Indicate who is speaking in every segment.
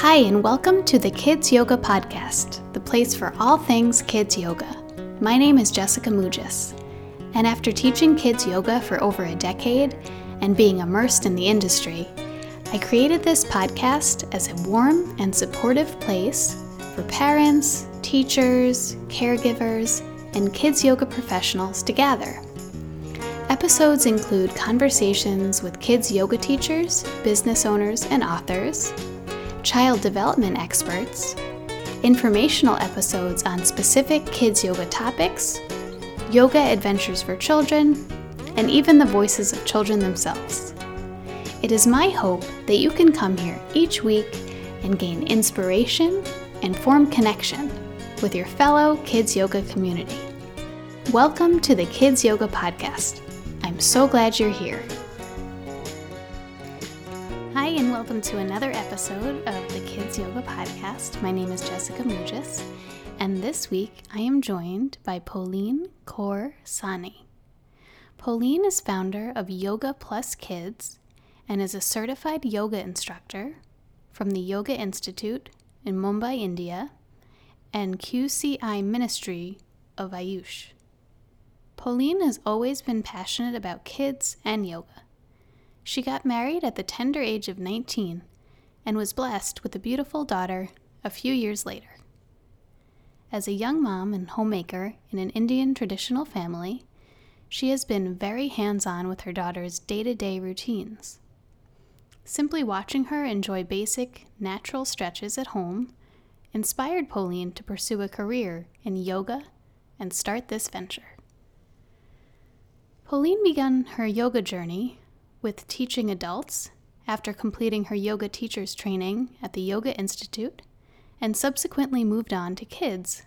Speaker 1: Hi, and welcome to the Kids Yoga Podcast, the place for all things kids yoga. My name is Jessica Mugis, and after teaching kids yoga for over a decade and being immersed in the industry, I created this podcast as a warm and supportive place for parents, teachers, caregivers, and kids yoga professionals to gather. Episodes include conversations with kids yoga teachers, business owners, and authors child development experts, informational episodes on specific kids yoga topics, yoga adventures for children, and even the voices of children themselves. It is my hope that you can come here each week and gain inspiration and form connection with your fellow kids yoga community. Welcome to the Kids Yoga Podcast. I'm so glad you're here. Hi, and welcome to another episode of the Kids Yoga Podcast. My name is Jessica Mugis, and this week I am joined by Poleen Kaur Sahni. Poleen is founder of Yoga Plus Kids and is a certified yoga instructor from the Yoga Institute in Mumbai, India, and QCI Ministry of Ayush. Poleen has always been passionate about kids and yoga. She got married at the tender age of 19 and was blessed with a beautiful daughter a few years later. As a young mom and homemaker in an Indian traditional family, she has been very hands on with her daughter's day to day routines. Simply watching her enjoy basic, natural stretches at home inspired Poleen to pursue a career in yoga and start this venture. Poleen began her yoga journey with teaching adults after completing her yoga teacher's training at the Yoga Institute and subsequently moved on to kids,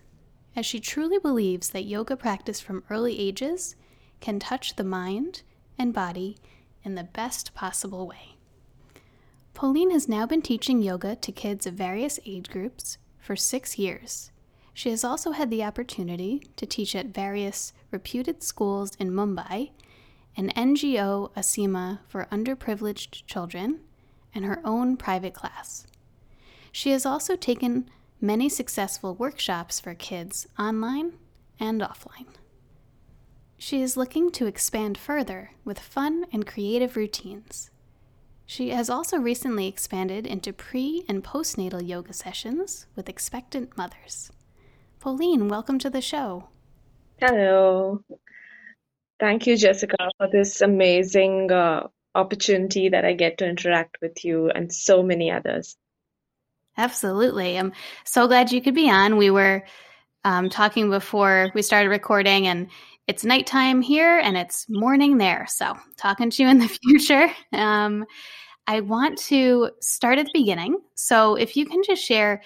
Speaker 1: as she truly believes that yoga practice from early ages can touch the mind and body in the best possible way. Poleen has now been teaching yoga to kids of various age groups for six years. She has also had the opportunity to teach at various reputed schools in Mumbai an NGO Asima for underprivileged children, and her own private class. She has also taken many successful workshops for kids online and offline. She is looking to expand further with fun and creative routines. She has also recently expanded into pre and postnatal yoga sessions with expectant mothers. Poleen, welcome to the show.
Speaker 2: Hello. Thank you, Jessica, for this amazing uh, opportunity that I get to interact with you and so many others.
Speaker 1: Absolutely. I'm so glad you could be on. We were um, talking before we started recording, and it's nighttime here and it's morning there. So, talking to you in the future. Um, I want to start at the beginning. So, if you can just share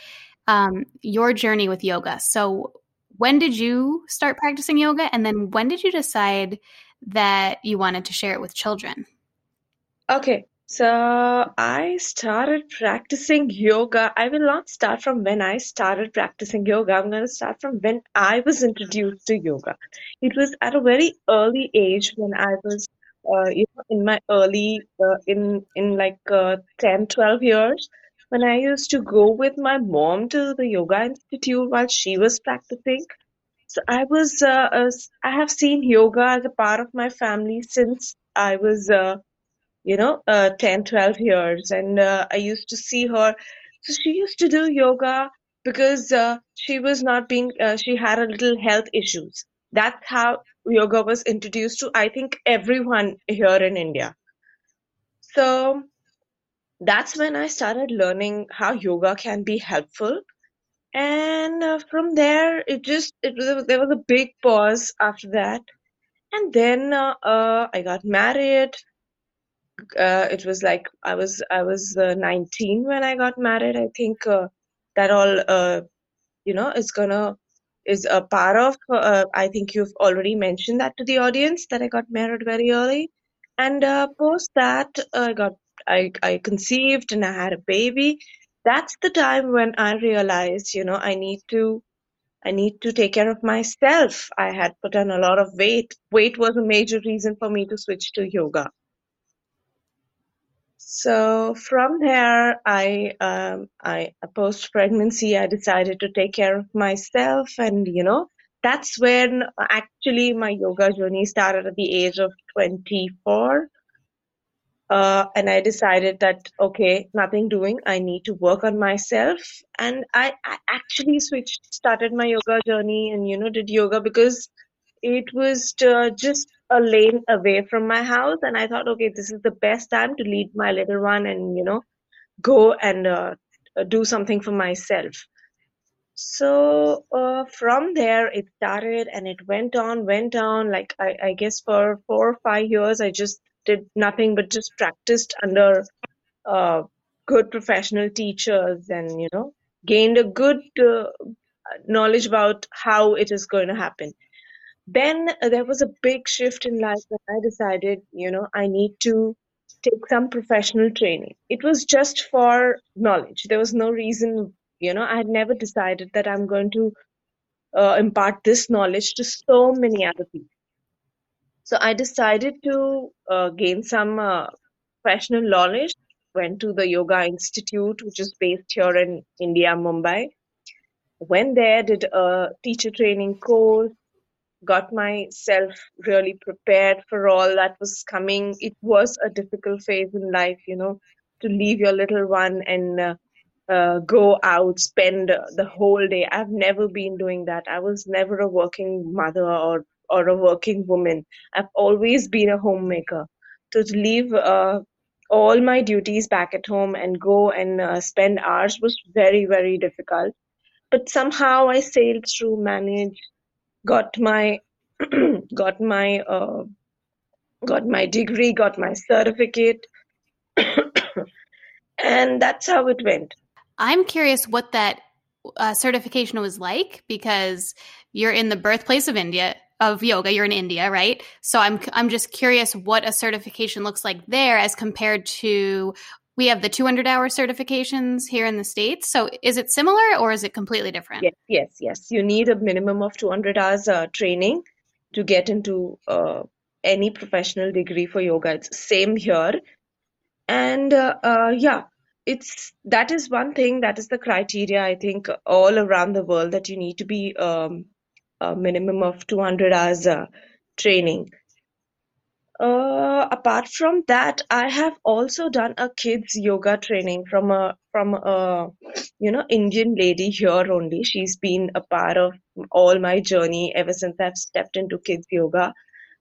Speaker 1: um, your journey with yoga. So, when did you start practicing yoga? And then when did you decide that you wanted to share it with children?
Speaker 2: Okay so i started practicing yoga. I will not start from when i started practicing yoga. I'm going to start from when i was introduced to yoga. It was at a very early age when i was uh, you know in my early uh, in in like uh, 10 12 years when I used to go with my mom to the yoga institute while she was practicing. So I was, uh, uh, I have seen yoga as a part of my family since I was, uh, you know, uh, 10, 12 years. And uh, I used to see her. So she used to do yoga because uh, she was not being, she had a little health issues. That's how yoga was introduced to, I think, everyone here in India. So that's when I started learning how yoga can be helpful. And uh, from there, it just it was there was a big pause after that, and then uh, uh, I got married. Uh, it was like I was I was uh, 19 when I got married. I think uh, that all you know is gonna is a part of. I think you've already mentioned that to the audience that I got married very early, and post that I got I, I conceived and I had a baby, that's the time when I realized, you know, I need to I need to take care of myself. I had put on a lot of weight. Weight was a major reason for me to switch to yoga. So from there, I, um, I post pregnancy, I decided to take care of myself, and you know, that's when actually my yoga journey started at the age of 24. Uh, and I decided that okay, nothing doing. I need to work on myself, and I, I actually switched, started my yoga journey, and you know, did yoga because it was uh, just a lane away from my house. And i thought okay this is the best time to lead my little one and you know go and uh, do something for myself. So uh, from there it started and it went on went on. Like I, I guess for four or five years i just did nothing but just practiced under uh, good professional teachers and you know gained a good uh, knowledge about how it is going to happen then there was a big shift in life when I decided, you know, I need to take some professional training. It was just for knowledge. There was no reason, you know, I had never decided that I'm going to uh, impart this knowledge to so many other people. So I decided to uh, gain some uh, professional knowledge. Went to the Yoga Institute, which is based here in India, Mumbai. Went there, did a teacher training course, got myself really prepared for all that was coming. It was a difficult phase in life, you know, to leave your little one and uh, uh, go out, spend the whole day. I've never been doing that. I was never a working mother or or a working woman. I've always been a homemaker. To leave uh, all my duties back at home and go and uh, spend hours was very very difficult. But somehow I sailed through, managed, got my got my uh, got my degree, got my certificate, and that's how it went.
Speaker 1: I'm curious what that uh, certification was like because you're in the birthplace of India of yoga. You're in India, right? So I'm I'm just curious what a certification looks like there as compared to we have the 200 hour certifications here in the states. So is it similar or is it completely different?
Speaker 2: Yes, yes, yes. You need a minimum of 200 hours uh, training to get into uh, any professional degree for yoga. It's same here, and uh, uh, yeah, it's that is one thing that is the criteria I think all around the world that you need to be um, a minimum of 200 hours uh, training. Uh, apart from that, I have also done a kids yoga training from a from a you know Indian lady here only. She's been a part of all my journey ever since I've stepped into kids yoga.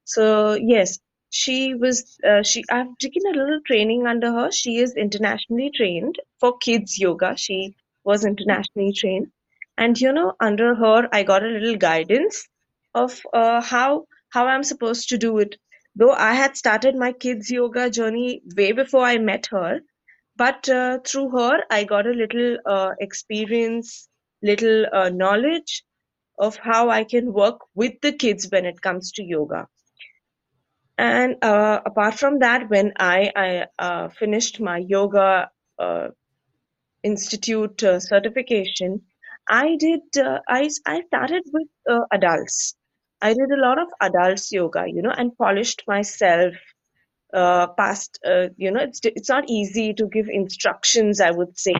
Speaker 2: So yes, she was uh, she I've taken a little training under her. She is internationally trained for kids yoga. She was internationally trained, and you know under her I got a little guidance of uh, how how I'm supposed to do it though I had started my kids yoga journey way before I met her, but uh, through her I got a little uh, experience, little uh, knowledge of how I can work with the kids when it comes to yoga. And uh, apart from that, when I, I uh, finished my yoga institute certification, I did I I started with adults I did a lot of adults yoga, you know, and polished myself uh, past, uh, you know, it's, it's not easy to give instructions, I would say.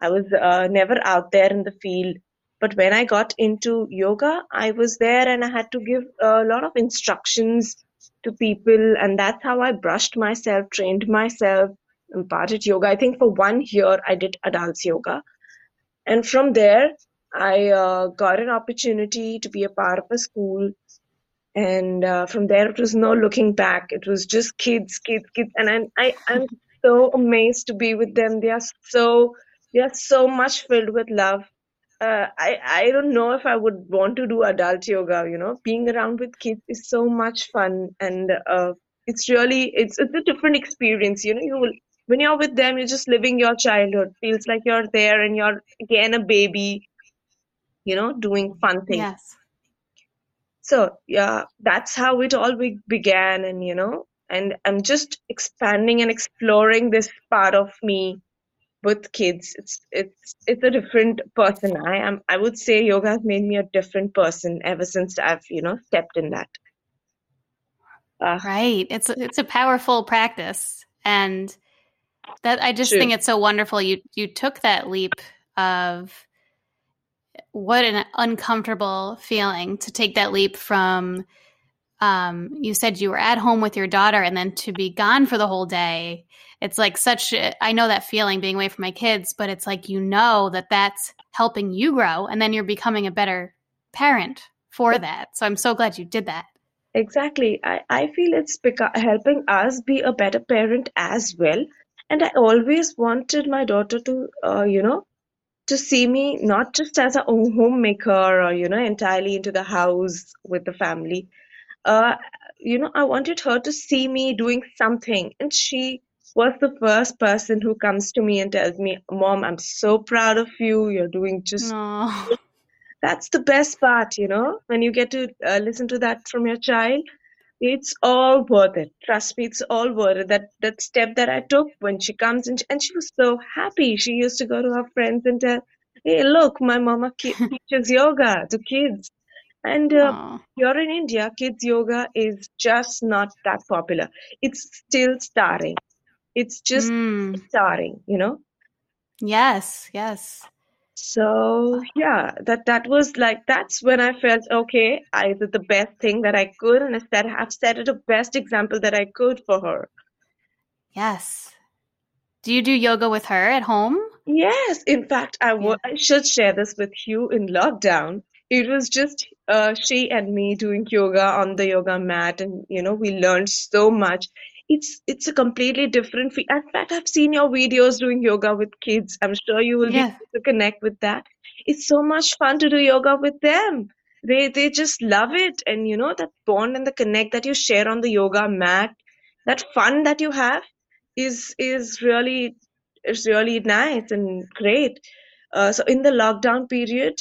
Speaker 2: I was uh, never out there in the field. But when I got into yoga, I was there and I had to give a lot of instructions to people. And that's how I brushed myself, trained myself, imparted yoga. I think for one year, I did adults yoga. And from there, I uh, got an opportunity to be a part of a school. And uh, from there, it was no looking back. It was just kids, kids, kids. And I'm, I, I'm so amazed to be with them. They are so, they are so much filled with love. Uh, I, I don't know if I would want to do adult yoga, you know, being around with kids is so much fun. And uh, it's really, it's, it's a different experience. You know, you will, when you're with them, you're just living your childhood. Feels like you're there and you're again a baby you know, doing fun things.
Speaker 1: Yes.
Speaker 2: So yeah, that's how it all be- began, and you know, and I'm just expanding and exploring this part of me with kids. It's it's it's a different person. I am. I would say yoga has made me a different person ever since I've you know stepped in that.
Speaker 1: Uh, right. It's it's a powerful practice, and That I just
Speaker 2: True.
Speaker 1: think it's so wonderful. You you took that leap of what an uncomfortable feeling to take that leap from um, you said you were at home with your daughter and then to be gone for the whole day it's like such i know that feeling being away from my kids but it's like you know that that's helping you grow and then you're becoming a better parent for that so i'm so glad you did that
Speaker 2: Exactly. I, I feel it's beca- helping us be a better parent as well. And I always wanted my daughter to, uh, you know, to see me not just as a homemaker or, you know, entirely into the house with the family. Uh, you know, I wanted her to see me doing something. And she was the first person who comes to me and tells me, Mom, I'm so proud of you. You're doing just that's the best part, you know, when you get to uh, listen to that from your child. It's all worth it. Trust me, it's all worth it. That that step that I took when she comes in, and she was so happy. She used to go to her friends and tell, "Hey, look, my mama ki- teaches yoga to kids." And uh, here in India, kids yoga is just not that popular. It's still starting. It's just
Speaker 1: mm.
Speaker 2: starting, you know.
Speaker 1: yes yes
Speaker 2: So yeah, that that was like that's when I felt okay, I did the best thing that I could, and I said I've set it the best example that I could for her.
Speaker 1: yes do you do yoga with her at home
Speaker 2: Yes, in fact, I
Speaker 1: yeah
Speaker 2: I should share this with you in lockdown. It was just uh, she and me doing yoga on the yoga mat, and you know, we learned so much. It's it's a completely different fe In fact, I've seen your videos doing yoga with kids. I'm sure you will be able to connect with that. It's so much fun to do yoga with them. They they just love it, and you know that bond and the connect that you share on the yoga mat, that fun that you have is is really it's really nice and great. Uh, so in the lockdown period,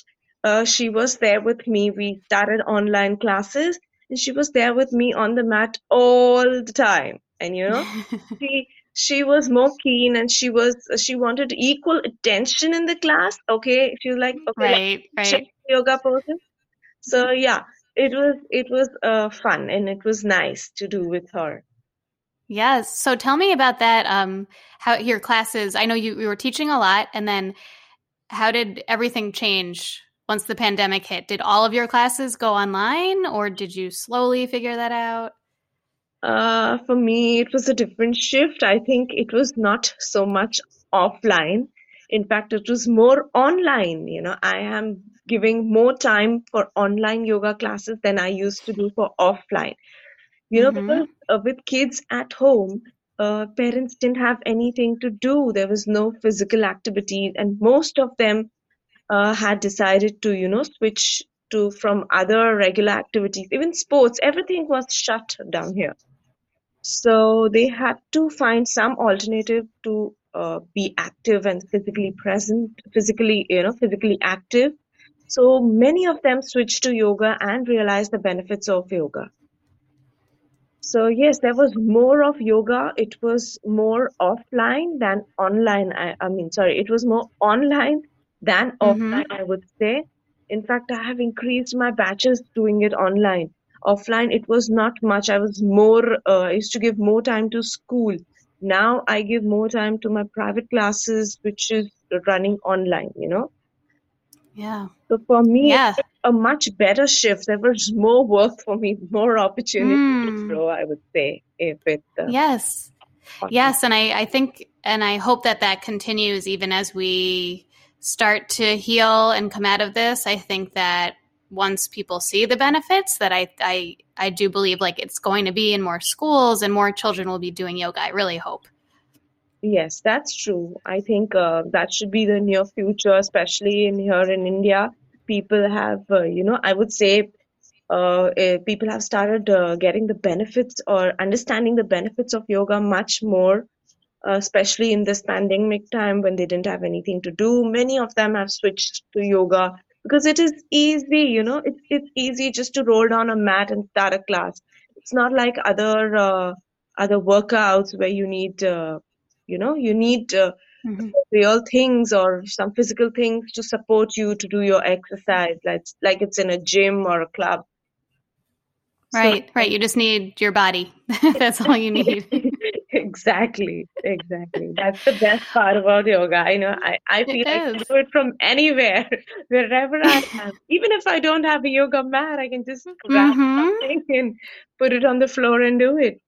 Speaker 2: uh, she was there with me. We started online classes, and she was there with me on the mat all the time. And you know, she she was more keen, and she was she wanted equal attention in the class. Okay, she was like, okay,
Speaker 1: right right
Speaker 2: yoga poses. So yeah, it was it was uh, fun, and it was nice to do with her.
Speaker 1: Yes. So tell me about that. Um, how your classes? I know you, you were teaching a lot, and then how did everything change once the pandemic hit? Did all of your classes go online, or did you slowly figure that out?
Speaker 2: Uh, for me, it was a different shift. I think it was not so much offline. In fact, it was more online. You know, I am giving more time for online yoga classes than I used to do for offline. You know,
Speaker 1: Mm-hmm.
Speaker 2: because uh, with kids at home, uh, parents didn't have anything to do. There was no physical activity, and most of them uh, had decided to, you know, switch to from other regular activities, even sports. Everything was shut down here. So they had to find some alternative to uh, be active and physically present, physically, you know, physically active. So many of them switched to yoga and realized the benefits of yoga. So yes, there was more of yoga. It was more offline than online. I, I mean, sorry, it was more online than
Speaker 1: Mm-hmm.
Speaker 2: offline, I would say. In fact, I have increased my batches doing it online. Offline, it was not much. I was more, uh, I used to give more time to school. Now I give more time to my private classes, which is running online, you know.
Speaker 1: Yeah.
Speaker 2: So for me,
Speaker 1: Yeah.
Speaker 2: a much better shift. There was more work for me, more opportunity to
Speaker 1: Mm.
Speaker 2: grow, I would say, if it uh,
Speaker 1: Yes.
Speaker 2: online.
Speaker 1: Yes, and I, I think and I hope that that continues even as we start to heal and come out of this. I think that once people see the benefits, that I I I do believe like it's going to be in more schools and more children will be doing yoga. I really hope.
Speaker 2: Yes, that's true. I think uh, that should be the near future, especially in here in India. People have, uh, you know, I would say uh, eh, people have started uh, getting the benefits or understanding the benefits of yoga much more, uh, especially in this pandemic time when they didn't have anything to do. Many of them have switched to yoga because it is easy, you know, it's it's easy just to roll down a mat and start a class. It's not like other uh, other workouts where you need, uh, you know, you need uh,
Speaker 1: Mhm.
Speaker 2: real things or some physical things to support you to do your exercise, like like it's in a gym or a club. So
Speaker 1: Right, right. You just need your body. That's all you need.
Speaker 2: Exactly, exactly. That's the best part about yoga. I know I, I
Speaker 1: It
Speaker 2: feel I can do it from anywhere, wherever I am. Even if I don't have a yoga mat, I can just grab
Speaker 1: Mm-hmm.
Speaker 2: something and put it on the floor and do it.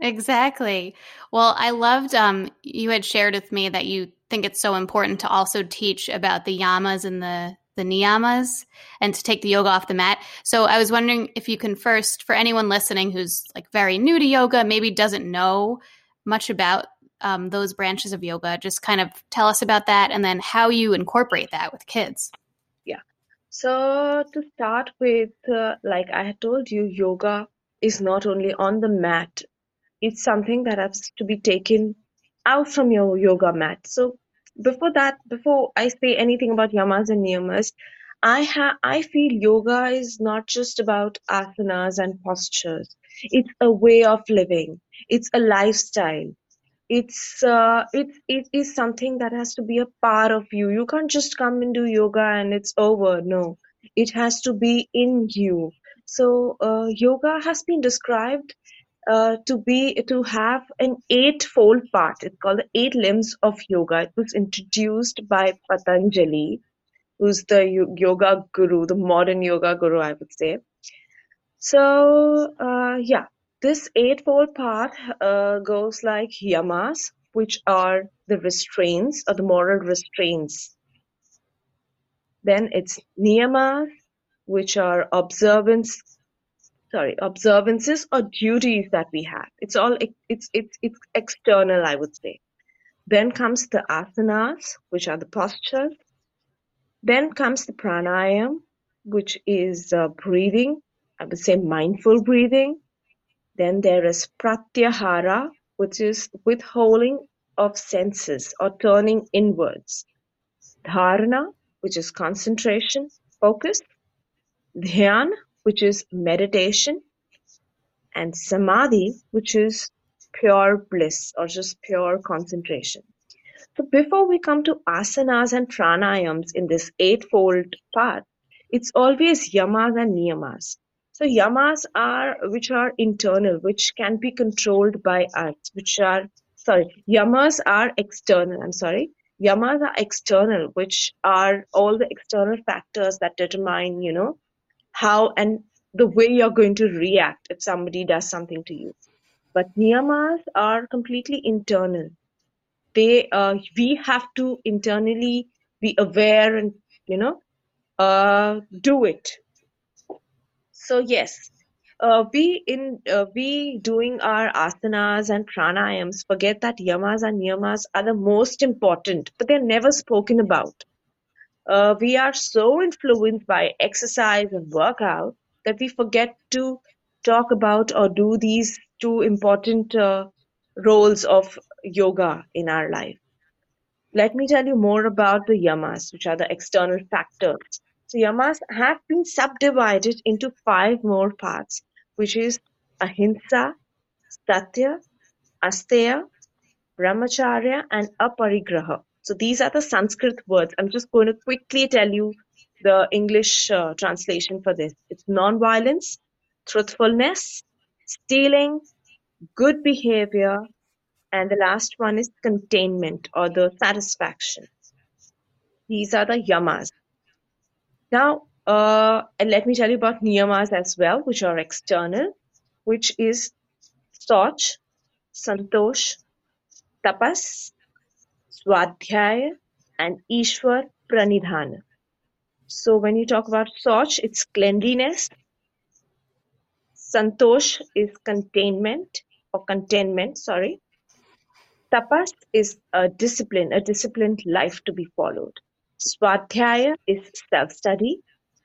Speaker 1: Exactly. Well, I loved um you had shared with me that you think it's so important to also teach about the yamas and the the niyamas and to take the yoga off the mat. So I was wondering if you can first for anyone listening who's like very new to yoga, maybe doesn't know much about um, those branches of yoga, just kind of tell us about that and then how you incorporate that with kids. Yeah.
Speaker 2: So to start with, uh, like I had told you, yoga is not only on the mat, it's something that has to be taken out from your yoga mat. So before that, before I say anything about yamas and niyamas, I ha I feel yoga is not just about asanas and postures. It's a way of living. It's a lifestyle. It's uh, it it is something that has to be a part of you. You can't just come and do yoga and it's over. No, it has to be in you. So uh, yoga has been described uh, to be to have an eightfold part. It's called the eight limbs of yoga. It was introduced by Patanjali, who's the yoga guru, the modern yoga guru, I would say. So uh, yeah, this eightfold path uh, goes like yamas, which are the restraints or the moral restraints. Then it's niyamas, which are observance sorry observances or duties that we have. It's all it's it's it's external i would say. Then comes the asanas which are the postures then comes the pranayam which is uh, breathing i would say mindful breathing then there is pratyahara which is withholding of senses or turning inwards dharana which is concentration focus dhyan which is meditation and samadhi, which is pure bliss or just pure concentration. So before we come to asanas and pranayams in this eightfold path, it's always yamas and niyamas. So yamas are which are internal, which can be controlled by us, which are sorry, yamas are external. I'm sorry. Yamas are external, which are all the external factors that determine, you know, how and the way you're going to react if somebody does something to you. But niyamas are completely internal. They uh, we have to internally be aware and you know uh, do it. So yes, uh, we in uh, we doing our asanas and pranayams forget that yamas and niyamas are the most important, but they're never spoken about. Uh, we are so influenced by exercise and workout that we forget to talk about or do these two important uh, roles of yoga in our life. Let me tell you more about the yamas, which are the external factors. So, yamas have been subdivided into five more parts, which is ahimsa, satya, asteya, brahmacharya, and aparigraha. So, these are the Sanskrit words. I'm just going to quickly tell you the English uh, translation for this. It's non-violence, truthfulness, stealing, good behavior, and the last one is containment or the satisfaction. These are the yamas. Now, uh, and let me tell you about niyamas as well, which are external, which is Soch, Santosh, Tapas, Swadhyaya, and Ishwar Pranidhana. So when you talk about Soch, it's cleanliness. Santosh is containment or containment, sorry. Tapas is a discipline, a disciplined life to be followed. Swadhyaya is self-study.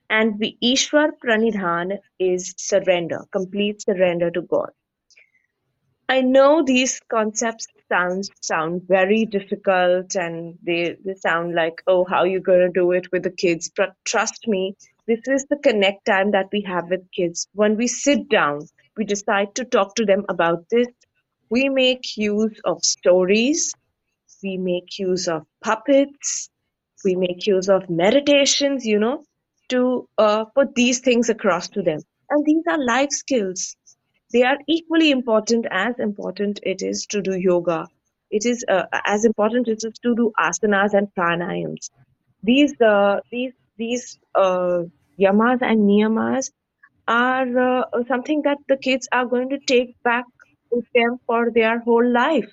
Speaker 2: And the Ishwar Pranidhan is surrender, complete surrender to God. I know these concepts sound sound very difficult and they, they sound like, oh, how you gonna do it with the kids? But trust me, this is the connect time that we have with kids. When we sit down, we decide to talk to them about this. We make use of stories, we make use of puppets, we make use of meditations, you know, to uh, put these things across to them. And these are life skills they are equally important as important it is to do yoga. It is uh, as important it is to do asanas and pranayams. These uh, these these uh, yamas and niyamas are uh, something that the kids are going to take back with them for their whole life.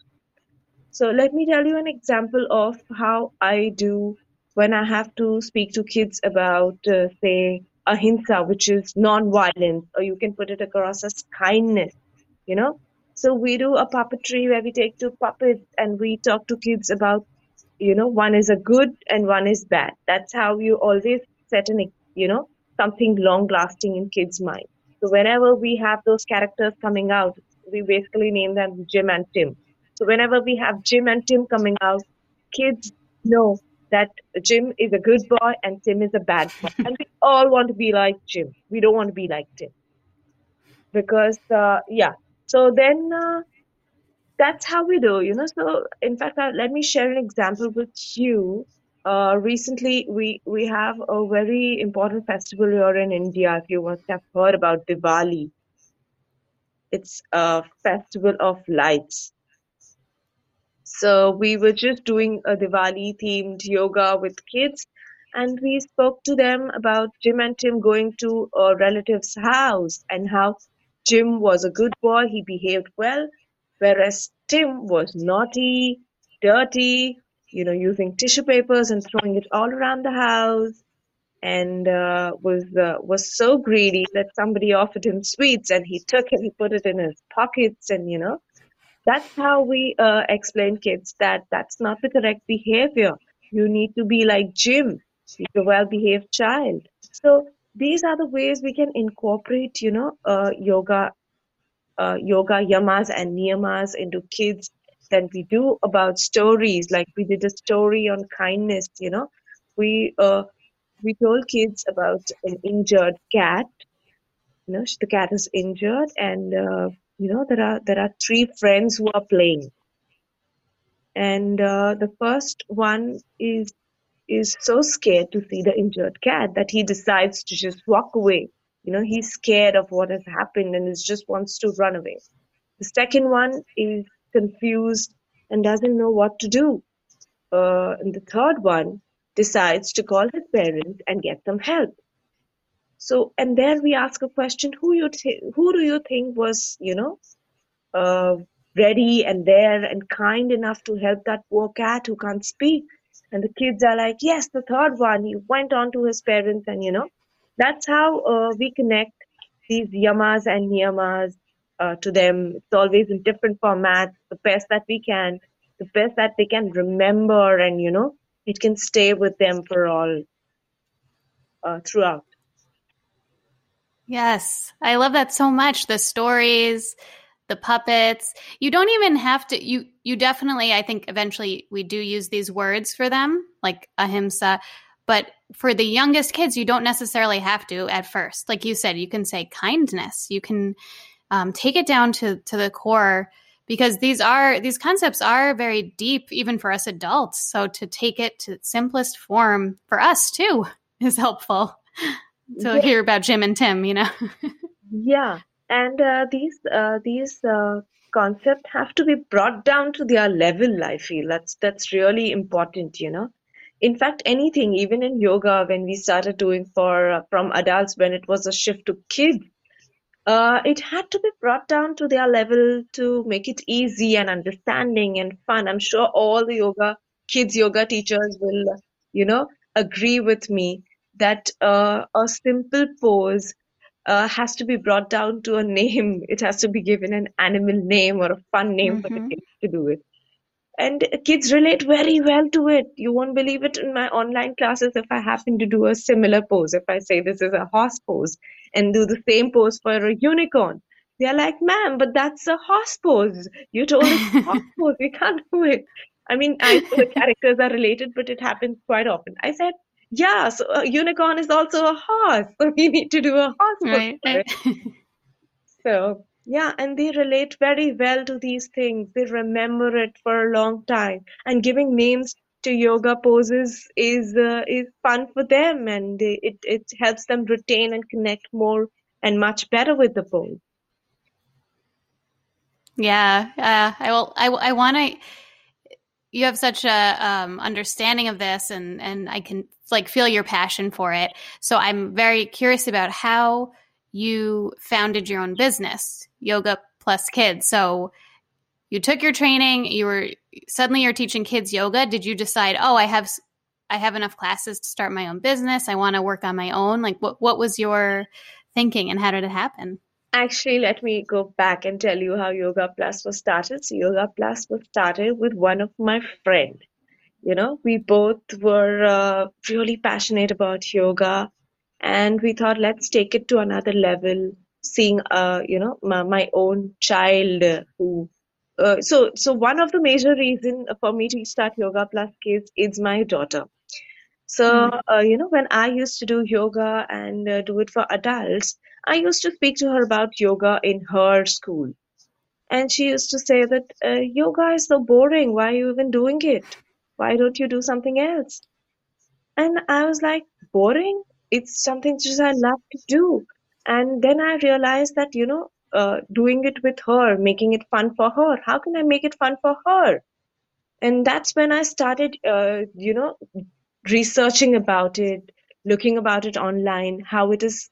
Speaker 2: So let me tell you an example of how I do when I have to speak to kids about, uh, say, ahimsa, which is non-violence, or you can put it across as kindness, you know. So we do a puppetry where we take two puppets and we talk to kids about, you know, one is a good and one is bad. That's how you always set an, you know, something long lasting in kids' mind. So whenever we have those characters coming out, we basically name them Jim and Tim. So whenever we have Jim and Tim coming out, kids know that Jim is a good boy and Tim is a bad boy. and we all want to be like Jim. We don't want to be like Tim. Because, uh, yeah. So then uh, that's how we do, you know. So, in fact, uh, let me share an example with you. Uh, recently, we, we have a very important festival here in India. If you must have heard about Diwali, it's a festival of lights. So we were just doing a Diwali themed yoga with kids and we spoke to them about Jim and Tim going to a relative's house and how Jim was a good boy, he behaved well, whereas Tim was naughty, dirty, you know, using tissue papers and throwing it all around the house, and uh, was uh, was so greedy that somebody offered him sweets and he took it, he put it in his pockets, and you know, that's how we uh, explain kids that that's not the correct behavior. You need to be like Jim. A well-behaved child. So these are the ways we can incorporate, you know, uh, yoga, uh, yoga yamas and niyamas into kids. than we do about stories, like we did a story on kindness. You know, we uh, we told kids about an injured cat. You know, the cat is injured, and uh, you know there are there are three friends who are playing. And uh, the first one is is so scared to see the injured cat that he decides to just walk away. You know he's scared of what has happened and is just wants to run away. The second one is confused and doesn't know what to do. Uh, and the third one decides to call his parents and get some help so, and there we ask a question: Who you th- who do you think was you know uh, ready and there and kind enough to help that poor cat who can't speak? And the kids are like, yes, the third one. He went on to his parents, and you know, that's how uh, we connect these yamas and niyamas uh, to them. It's always in different formats, the best that we can, the best that they can remember, and you know, it can stay with them for all uh, throughout.
Speaker 1: Yes, I love that so much. The stories, the puppets. You don't even have to you you definitely I think eventually we do use these words for them like ahimsa, but for the youngest kids you don't necessarily have to at first. Like you said, you can say kindness. You can um, take it down to to the core because these are these concepts are very deep even for us adults. So to take it to simplest form for us too is helpful to yeah. hear about Jim and Tim, you know.
Speaker 2: yeah, and uh, these uh, these uh, concepts have to be brought down to their level. I feel that's that's really important, you know. In fact, anything, even in yoga, when we started doing for uh, from adults, when it was a shift to kids, uh, it had to be brought down to their level to make it easy and understanding and fun. I'm sure all the yoga kids yoga teachers will, you know, agree with me that uh, a simple pose uh, has to be brought down to a name. It has to be given an animal name or a fun name mm-hmm. for the mm-hmm. kids to do it. And kids relate very well to it. You won't believe it in my online classes if I happen to do a similar pose. If I say this is a horse pose and do the same pose for a unicorn, they're like, ma'am, but that's a horse pose. You told us horse pose. We can't do it. I mean, I the characters are related, but it happens quite often. I said, yeah, so a unicorn is also a horse. So we need to do a horse. Right. so yeah, and they relate very well to these things. They remember it for a long time. And giving names to yoga poses is uh, is fun for them, and they, it it helps them retain and connect more and much better with the pose.
Speaker 1: Yeah, uh, I will. I, I want to. You have such a um, understanding of this, and and I can like feel your passion for it. So I'm very curious about how you founded your own business, Yoga Plus Kids. So you took your training. You were suddenly you're teaching kids yoga. Did you decide? Oh, I have I have enough classes to start my own business. I want to work on my own. Like what what was your thinking, and how did it happen?
Speaker 2: Actually, let me go back and tell you how Yoga Plus was started. So, Yoga Plus was started with one of my friend. You know, we both were uh, really passionate about yoga, and we thought, let's take it to another level. Seeing, uh, you know, my, my own child who. Uh, so, so one of the major reason for me to start Yoga Plus Kids is my daughter. So,
Speaker 1: Mm.
Speaker 2: uh, you know, when I used to do yoga and uh, do it for adults, I used to speak to her about yoga in her school. And she used to say that uh, yoga is so boring. Why are you even doing it? Why don't you do something else? And I was like, boring? It's something just I love to do. And then I realized that, you know, uh, doing it with her, making it fun for her. How can I make it fun for her? And that's when I started, uh, you know, researching about it, looking about it online, how it is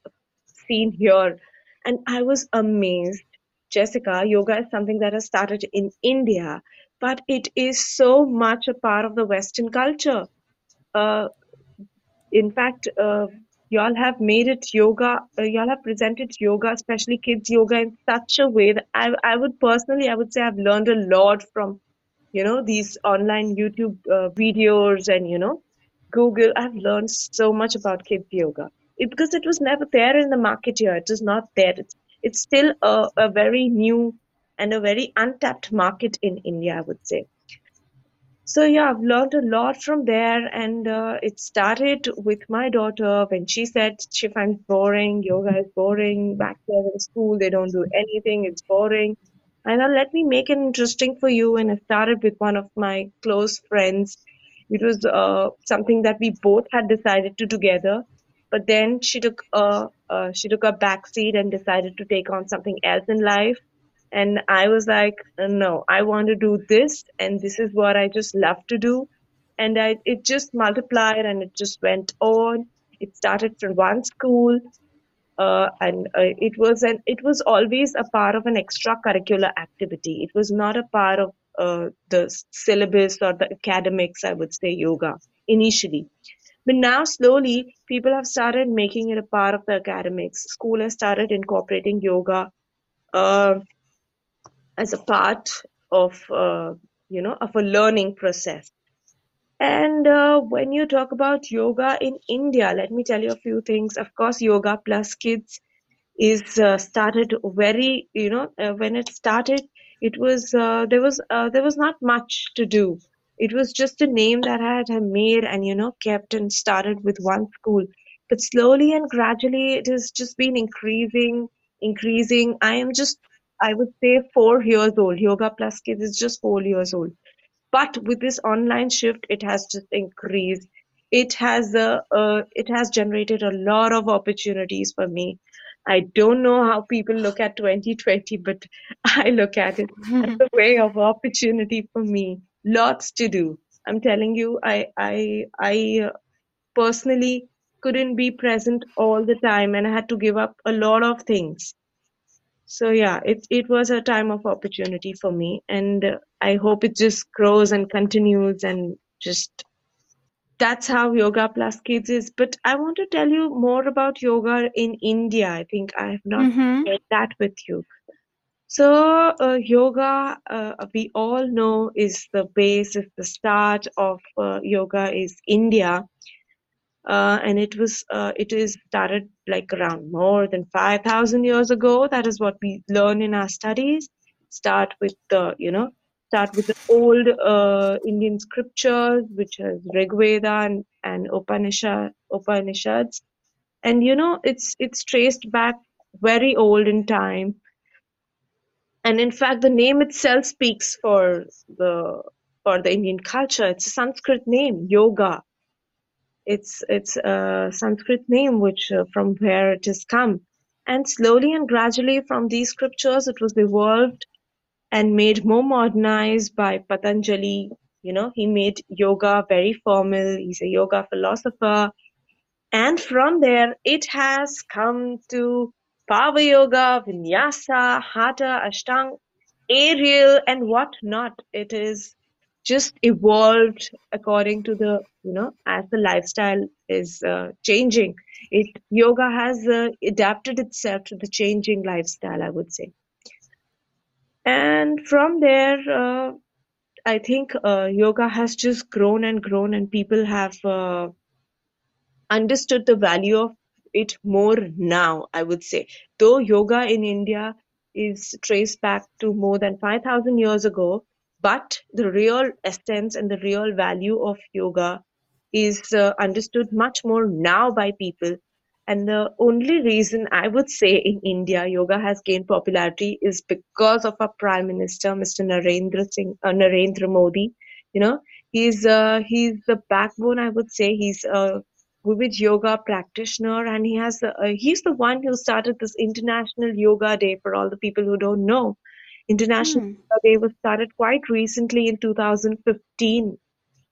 Speaker 2: seen here. And I was amazed. Jessica, yoga is something that has started in India, but it is so much a part of the Western culture. Uh, in fact, uh, y'all have made it yoga, uh, y'all have presented yoga, especially kids yoga, in such a way that I, I would personally, I would say I've learned a lot from, you know, these online YouTube uh, videos and, you know, Google. I've learned so much about kids yoga it, because it was never there in the market here. It is not there. It's, it's still a, a very new and a very untapped market in India, I would say. So yeah, I've learned a lot from there, and uh, it started with my daughter when she said she finds boring, yoga is boring. Back there in school, they don't do anything, it's boring. And then let me make it interesting for you. And I started with one of my close friends. It was uh, something that we both had decided to together, but then she took a uh, she took a back seat and decided to take on something else in life and I was like, uh, no, I want to do this, and this is what I just love to do. And I, it just multiplied and it just went on. It started from one school, uh, and uh, it was an it was always a part of an extracurricular activity. It was not a part of uh, the syllabus or the academics. I would say yoga initially, but now slowly people have started making it a part of the academics. School has started incorporating yoga. As a part of uh, you know of a learning process. And uh, when you talk about yoga in india let me tell you a few things. Of course yoga plus kids is uh, started very you know uh, when it started it was uh, there was uh, there was not much to do. It was just a name that I had made and you know kept and started with one school. But slowly and gradually it has just been increasing increasing. I am just i would say 4 years old. Yoga plus kids is just 4 years old. But with this online shift it has just increased. It has uh, uh, it has generated a lot of opportunities for me. I don't know how people look at 2020 but i look at it as a way of opportunity for me. Lots to do. I'm telling you i i i uh, personally couldn't be present all the time and i had to give up a lot of things so yeah, it it was a time of opportunity for me, and uh, I hope it just grows and continues, and just that's how Yoga Plus Kids is. But I want to tell you more about yoga in India. I think I have not
Speaker 1: hmm
Speaker 2: shared that with you. So uh, yoga, uh, we all know, is the base, is the start of uh, yoga is India uh, and it was uh, it is started like around more than 5000 years ago. That is what we learn in our studies. Start with the you know start with the old uh, indian scriptures which is rig veda and, and upanishad upanishads. And you know it's it's traced back very old in time. And in fact the name itself speaks for the for the indian culture. It's a sanskrit name yoga it's it's a Sanskrit name, which uh, from where it has come, and slowly and gradually from these scriptures, it was evolved and made more modernized by Patanjali. You know, he made yoga very formal. He's a yoga philosopher. And from there, it has come to Power Yoga, Vinyasa, Hatha, Ashtanga, Aerial, and what not. It is just evolved according to the, you know, as the lifestyle is uh, changing. It yoga has uh, adapted itself to the changing lifestyle, I would say. And from there, uh, I think uh, yoga has just grown and grown, and people have uh, understood the value of it more now, I would say. Though yoga in India is traced back to more than 5,000 years ago, but the real essence and the real value of yoga is uh, understood much more now by people. And the only reason I would say in India yoga has gained popularity is because of our Prime Minister, Mr. Narendra Singh, uh, Narendra Modi. You know, he's uh, he's the backbone. I would say he's a Vivid yoga practitioner, and he has uh, he's the one who started this International Yoga Day for all the people who don't know. International. Yoga Day was started quite recently in 2015,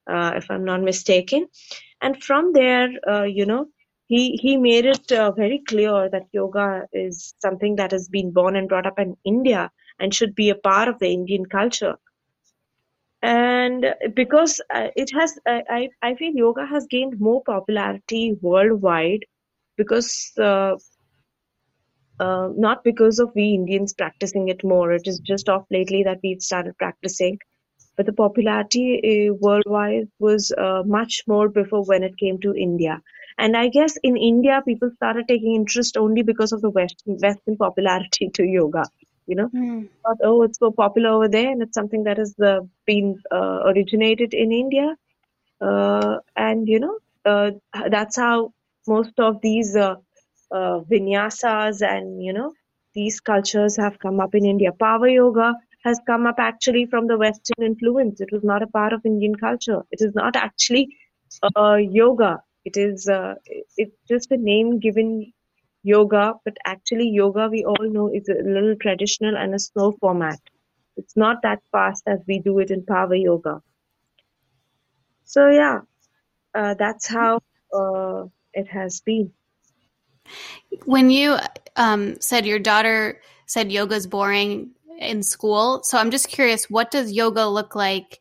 Speaker 2: uh, if I'm not mistaken. And from there, uh, you know, he he made it uh, very clear that yoga is something that has been born and brought up in India and should be a part of the Indian culture and because uh, it has I, I I feel yoga has gained more popularity worldwide because uh, not because of we Indians practicing it more. It is just off lately that we've started practicing. But the popularity uh, worldwide was uh, much more before when it came to India. And I guess in India people started taking interest only because of the western western popularity to yoga you know? Thought, oh, it's so popular over there, and it's something that has uh, been uh, originated in India. Uh, and you know, uh, that's how most of these uh, vinyasas and you know these cultures have come up in India. Power yoga has come up actually from the Western influence. It was not a part of Indian culture. It is not actually uh, yoga. It is uh, it's just a name given yoga, but actually yoga we all know is a little traditional and a slow format. It's not that fast as we do it in power yoga. So yeah, uh, that's how uh, it has been.
Speaker 1: When you um, said your daughter said yoga's boring in school, so I'm just curious, what does yoga look like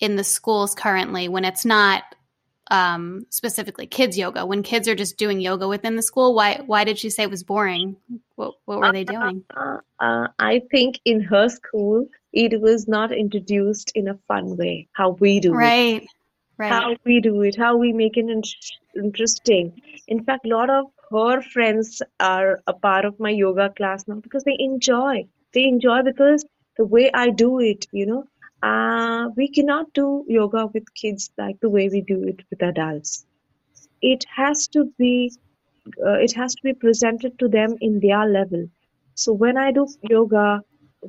Speaker 1: in the schools currently when it's not um, specifically kids yoga? When kids are just doing yoga within the school, why why did she say it was boring? What what were they doing?
Speaker 2: Uh, uh, I think in her school it was not introduced in a fun way. How we do it.
Speaker 1: Right,
Speaker 2: how we do it, how we make it in- interesting. In fact, a lot of her friends are a part of my yoga class now because they enjoy. They enjoy because the way I do it, you know, uh, we cannot do yoga with kids like the way we do it with adults. It has to be, uh, it has to be presented to them in their level. So when I do yoga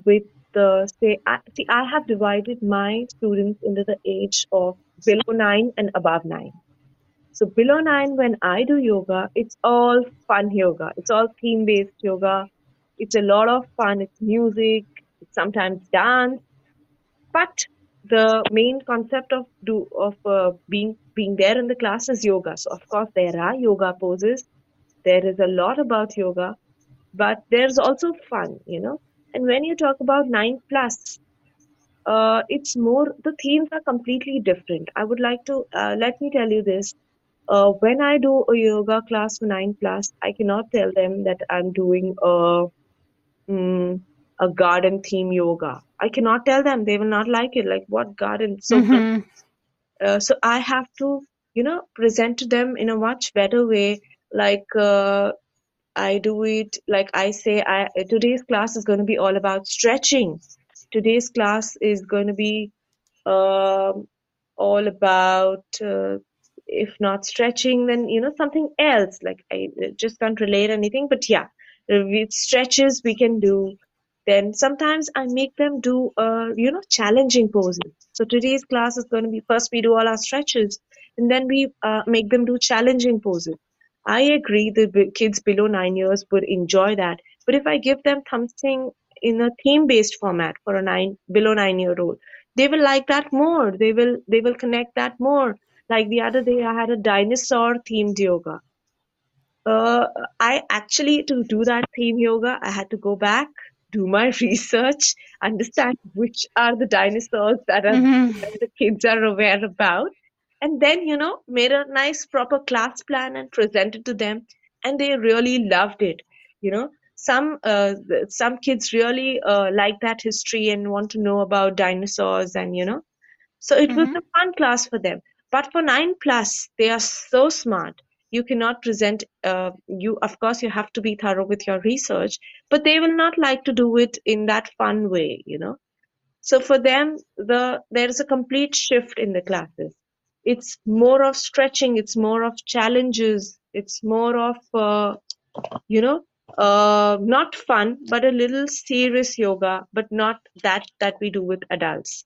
Speaker 2: with the say, I, see, I have divided my students into the age of below nine and above nine. So below nine, when I do yoga, it's all fun yoga. It's all theme-based yoga. It's a lot of fun. It's music. It's sometimes dance. But the main concept of do of uh, being being there in the class is yoga. So of course there are yoga poses. There is a lot about yoga, but there's also fun, you know. And when you talk about nine plus, uh, it's more the themes are completely different. I would like to uh, let me tell you this. Uh, when I do a yoga class for nine plus, I cannot tell them that I'm doing a mm, a garden theme yoga. I cannot tell them; they will not like it. Like what garden? So
Speaker 1: Mhm.
Speaker 2: uh, so I have to, you know, present to them in a much better way. Like uh, I do it, like I say, I today's class is going to be all about stretching. Today's class is going to be um, all about, uh, if not stretching, then you know something else. Like I just can't relate anything, but yeah, with stretches we can do. Then sometimes I make them do, uh, you know, challenging poses. So today's class is going to be first we do all our stretches, and then we uh, make them do challenging poses. I agree the kids below nine years would enjoy that, but if I give them something in a theme based format for a nine below nine year old they will like that more. They will they will connect that more. Like the other day i had a dinosaur themed yoga. Uh, i actually to do that theme yoga i had to go back do my research understand which are the dinosaurs that are
Speaker 1: Mm-hmm.
Speaker 2: that the kids are aware about. And then you know made a nice proper class plan and presented to them and they really loved it you know some uh, some kids really uh, like that history and want to know about dinosaurs and you know so it was
Speaker 1: Mm-hmm.
Speaker 2: a fun class for them but for 9 plus they are so smart you cannot present uh, you of course you have to be thorough with your research but they will not like to do it in that fun way you know so for them, the there is a complete shift in the classes. It's more of stretching. It's more of challenges. It's more of uh, you know uh, not fun, but a little serious yoga, but not that that we do with adults.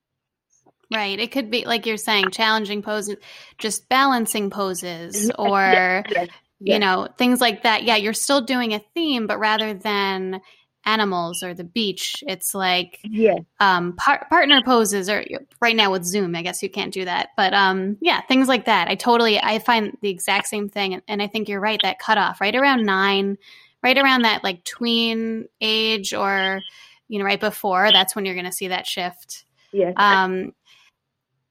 Speaker 1: Right. It could be like you're saying, challenging poses, just balancing poses, or
Speaker 2: yes, yes,
Speaker 1: you know things like that. Yeah, you're still doing a theme, but rather than animals or the beach, it's like
Speaker 2: yes,
Speaker 1: um, par- partner poses. Or right now with Zoom, I guess you can't do that. But um, yeah, things like that. I totally I find the exact same thing, and, and I think you're right. That cutoff right around nine, right around that like tween age, or you know right before. That's when you're going to see that shift.
Speaker 2: yes.
Speaker 1: Um,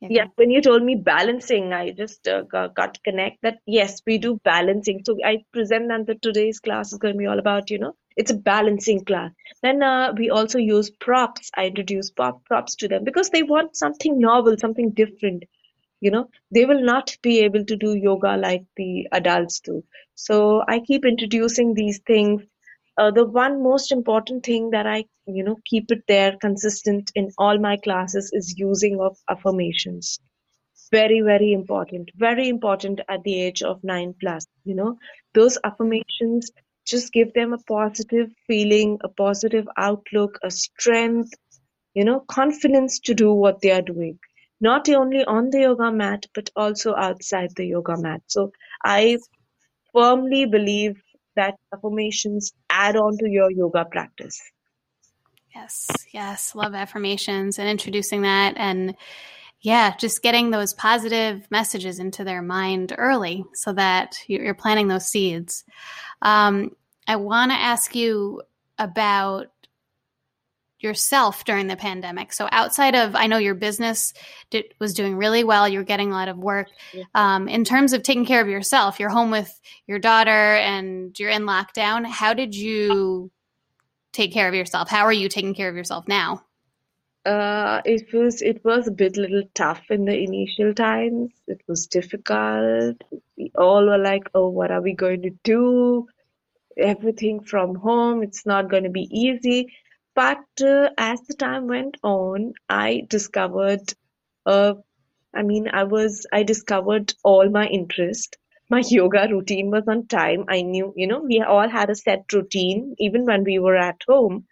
Speaker 1: yeah,
Speaker 2: when you told me balancing, I just uh, got, got connect that yes, we do balancing. So I present that today's class is going to be all about, you know, it's a balancing class. Then uh, we also use props. I introduce pop props to them because they want something novel, something different. You know, they will not be able to do yoga like the adults do. So I keep introducing these things. Uh, the one most important thing that I, you know, keep it there consistent in all my classes is using of affirmations very very important very important at the age of 9 plus you know those affirmations just give them a positive feeling a positive outlook a strength you know confidence to do what they are doing not only on the yoga mat but also outside the yoga mat so i firmly believe that affirmations add on to your yoga practice
Speaker 1: Yes, yes, love affirmations and introducing that and yeah, just getting those positive messages into their mind early so that you're planting those seeds. Um, I want to ask you about yourself during the pandemic. So outside of, I know your business did, was doing really well. You're getting a lot of work. Um, in terms of taking care of yourself, you're home with your daughter and you're in lockdown. How did you take care of yourself? How are you taking care of yourself now?
Speaker 2: Uh, it was it was a bit little tough in the initial times. It was difficult. We all were like, "Oh, what are we going to do? Everything from home. It's not going to be easy." But uh, as the time went on, I discovered, uh, I mean, I was I discovered all my interest. My yoga routine was on time. I knew, you know, we all had a set routine, even when we were at home.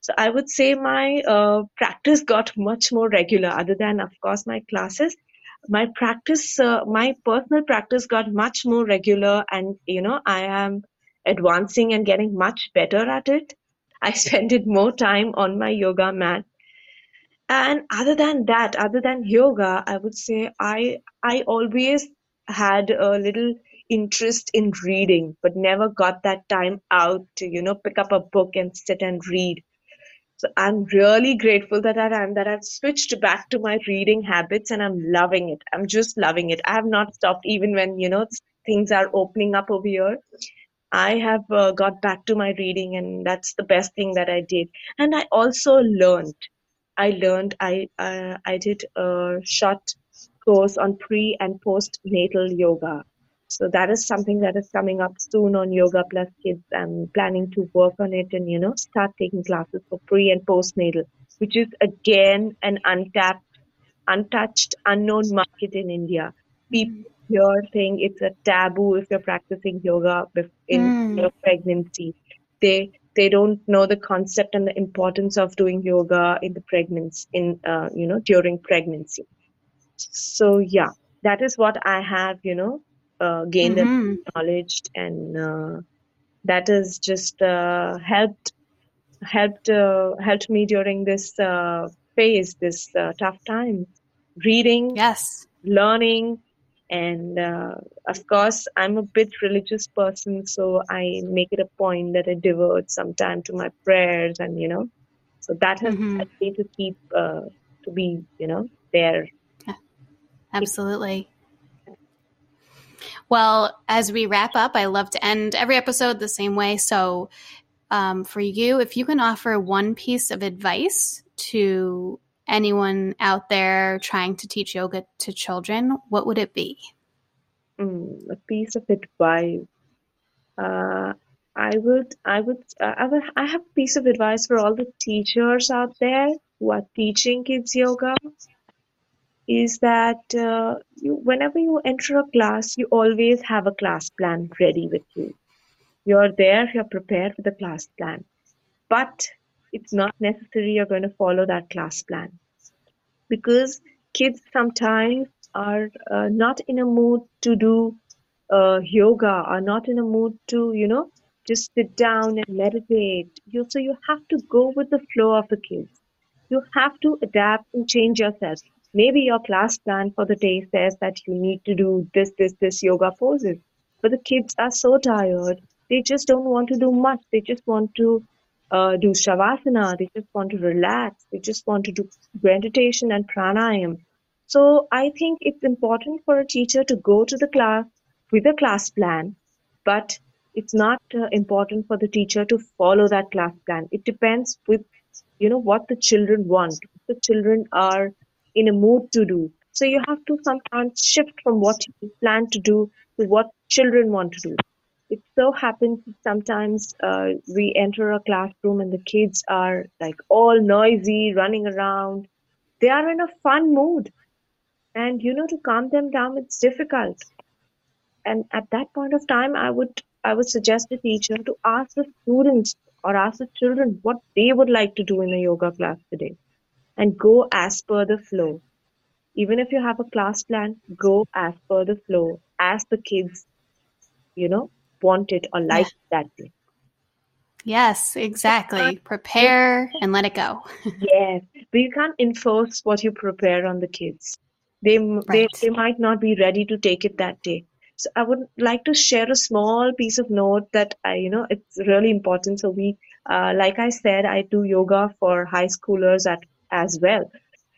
Speaker 2: So I would say my uh, practice got much more regular, other than, of course, my classes. My practice, uh, my personal practice got much more regular, and you know, I am advancing and getting much better at it. I spended more time on my yoga mat. And other than that, other than yoga, I would say I I always had a little interest in reading, but never got that time out to, you know, pick up a book and sit and read. So I'm really grateful that I am that I've switched back to my reading habits and I'm loving it. I'm just loving it. I have not stopped even when, you know, things are opening up over here. I have uh, got back to my reading and that's the best thing that I did. And I also learned. I learned I uh, I did a short course on pre and postnatal yoga. So that is something that is coming up soon on Yoga Plus Kids. I'm planning to work on it and you know start taking classes for pre and postnatal, which is again an untapped, untouched, unknown market in India. People here thing it's a taboo if you're practicing yoga in
Speaker 1: Mm.
Speaker 2: your pregnancy. They they don't know the concept and the importance of doing yoga in the pregnancy in uh, you know during pregnancy. So yeah, that is what I have you know uh, gained and
Speaker 1: hmm
Speaker 2: acknowledged, and uh, that has just uh, helped helped uh, helped me during this uh, phase, this uh, tough time. Reading,
Speaker 1: yes,
Speaker 2: learning, and uh, of course, I'm a bit religious person, so I make it a point that I devote some time to my prayers, and you know, so that has
Speaker 1: Mhm.
Speaker 2: helped me to keep uh, to be, you know, there.
Speaker 1: absolutely. Well, as we wrap up, I love to end every episode the same way. So, um, for you, if you can offer one piece of advice to anyone out there trying to teach yoga to children, what would it be?
Speaker 2: Mm, a piece of advice. Uh, I would, I would, uh, I would, I have a piece of advice for all the teachers out there who are teaching kids yoga. Is that uh, you, whenever you enter a class, you always have a class plan ready with you. You're there, you're prepared with a class plan, but it's not necessary you're going to follow that class plan because kids sometimes are uh, not in a mood to do uh, yoga, are not in a mood to, you know, just sit down and meditate. You, so you have to go with the flow of the kids. You have to adapt and change yourself. Maybe your class plan for the day says that you need to do this, this, this yoga poses, but the kids are so tired. They just don't want to do much. They just want to uh, do shavasana. They just want to relax. They just want to do meditation and pranayam. So I think it's important for a teacher to go to the class with a class plan, but it's not uh, important for the teacher to follow that class plan. It depends with you know what the children want, the children are in a mood to do. So you have to sometimes shift from what you plan to do to what children want to do it so happens that sometimes uh, we enter a classroom and the kids are like all noisy, running around. They are in a fun mood. And you know, to calm them down, it's difficult. And at that point of time, I would I would suggest the teacher to ask the students or ask the children what they would like to do in a yoga class today and go as per the flow. Even if you have a class plan, go as per the flow. Ask the kids, you know, want it or like it that way.
Speaker 1: Yes, exactly. Prepare and let it go.
Speaker 2: Yes, but you can't enforce what you prepare on the kids. They m- they they might not be ready to take it that day. So I would like to share a small piece of note that I, you know, it's really important. So we, uh, like I said, I do yoga for high schoolers at as well.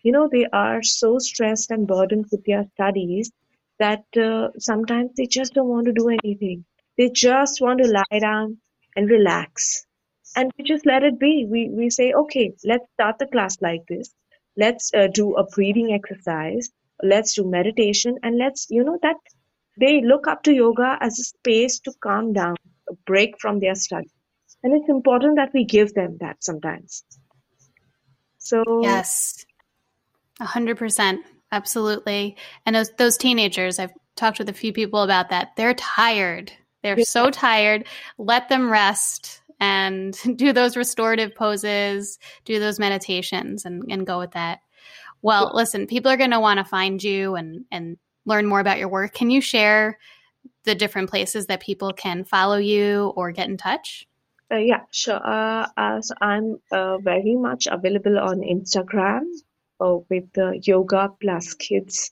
Speaker 2: You know, they are so stressed and burdened with their studies that uh, sometimes they just don't want to do anything. They just want to lie down and relax. And we just let it be. We we say okay let's start the class like this. Let's uh, do a breathing exercise. Let's do meditation. And let's you know that they look up to yoga as a space to calm down a break from their study. And it's important that we give them that sometimes. So
Speaker 1: Yes, a hundred percent, absolutely. And those those teenagers, I've talked with a few people about that. They're tired. They're
Speaker 2: Yeah.
Speaker 1: so tired. Let them rest and do those restorative poses, do those meditations, and and go with that. Well, listen, people are going to want to find you and and learn more about your work. Can you share the different places that people can follow you or get in touch?
Speaker 2: Uh, yeah, sure. Uh, uh, so I'm uh, very much available on Instagram uh, with uh, yoga plus kids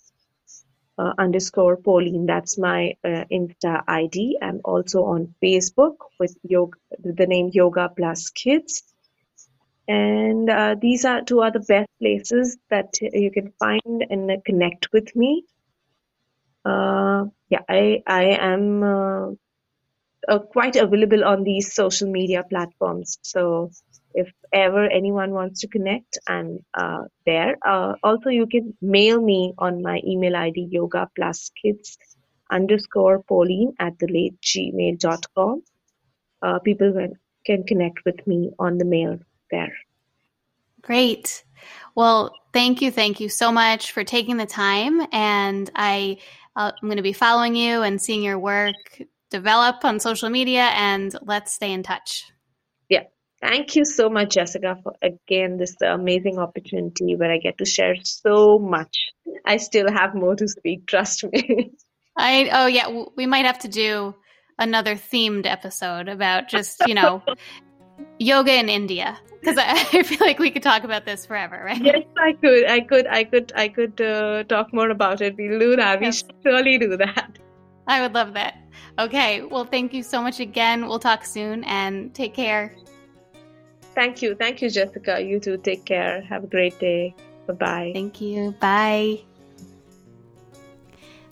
Speaker 2: uh, underscore Poleen. That's my uh, Insta ID. I'm also on Facebook with yoga, the name Yoga Plus Kids. And uh, these are two are the best places that you can find and connect with me. Uh, yeah, I I am uh, uh, quite available on these social media platforms. So if ever anyone wants to connect, I'm uh, there. Uh, also, you can mail me on my email ID yoga plus kids underscore Poleen at the late gmail.com. Uh, people can, can connect with me on the mail there.
Speaker 1: Great. Well, thank you, thank you so much for taking the time, and I uh, I'm going to be following you and seeing your work develop on social media, and let's stay in touch.
Speaker 2: Yeah. Thank you so much, Jessica, for again this amazing opportunity where I get to share so much. I still have more to speak, trust me.
Speaker 1: I oh yeah, we might have to do another themed episode about just you know yoga in India because I, feel like we could talk about this forever, right?
Speaker 2: Yes, I could. I could. I could. I could uh, talk more about it. We'll do that. Yes. We should surely do that.
Speaker 1: I would love that. Okay. Well, thank you so much again. We'll talk soon and take care.
Speaker 2: Thank you. Thank you, Jessica. You too. Take care. Have a great day. Bye bye.
Speaker 1: Thank you. Bye.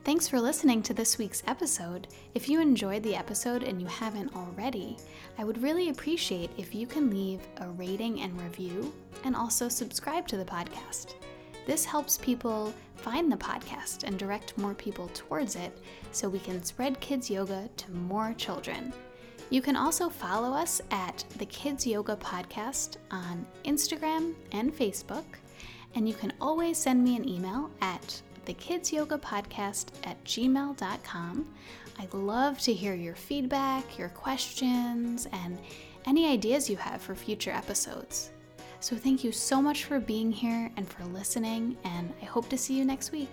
Speaker 1: Thanks for listening to this week's episode. If you enjoyed the episode and you haven't already, I would really appreciate if you can leave a rating and review and also subscribe to the podcast. This helps people find the podcast and direct more people towards it so we can spread kids yoga to more children. You can also follow us at the Kids Yoga Podcast on Instagram and Facebook, and you can always send me an email at thekidsyogapodcast at gmail.com. I'd love to hear your feedback, your questions, and any ideas you have for future episodes. So, thank you so much for being here and for listening, and I hope to see you next week.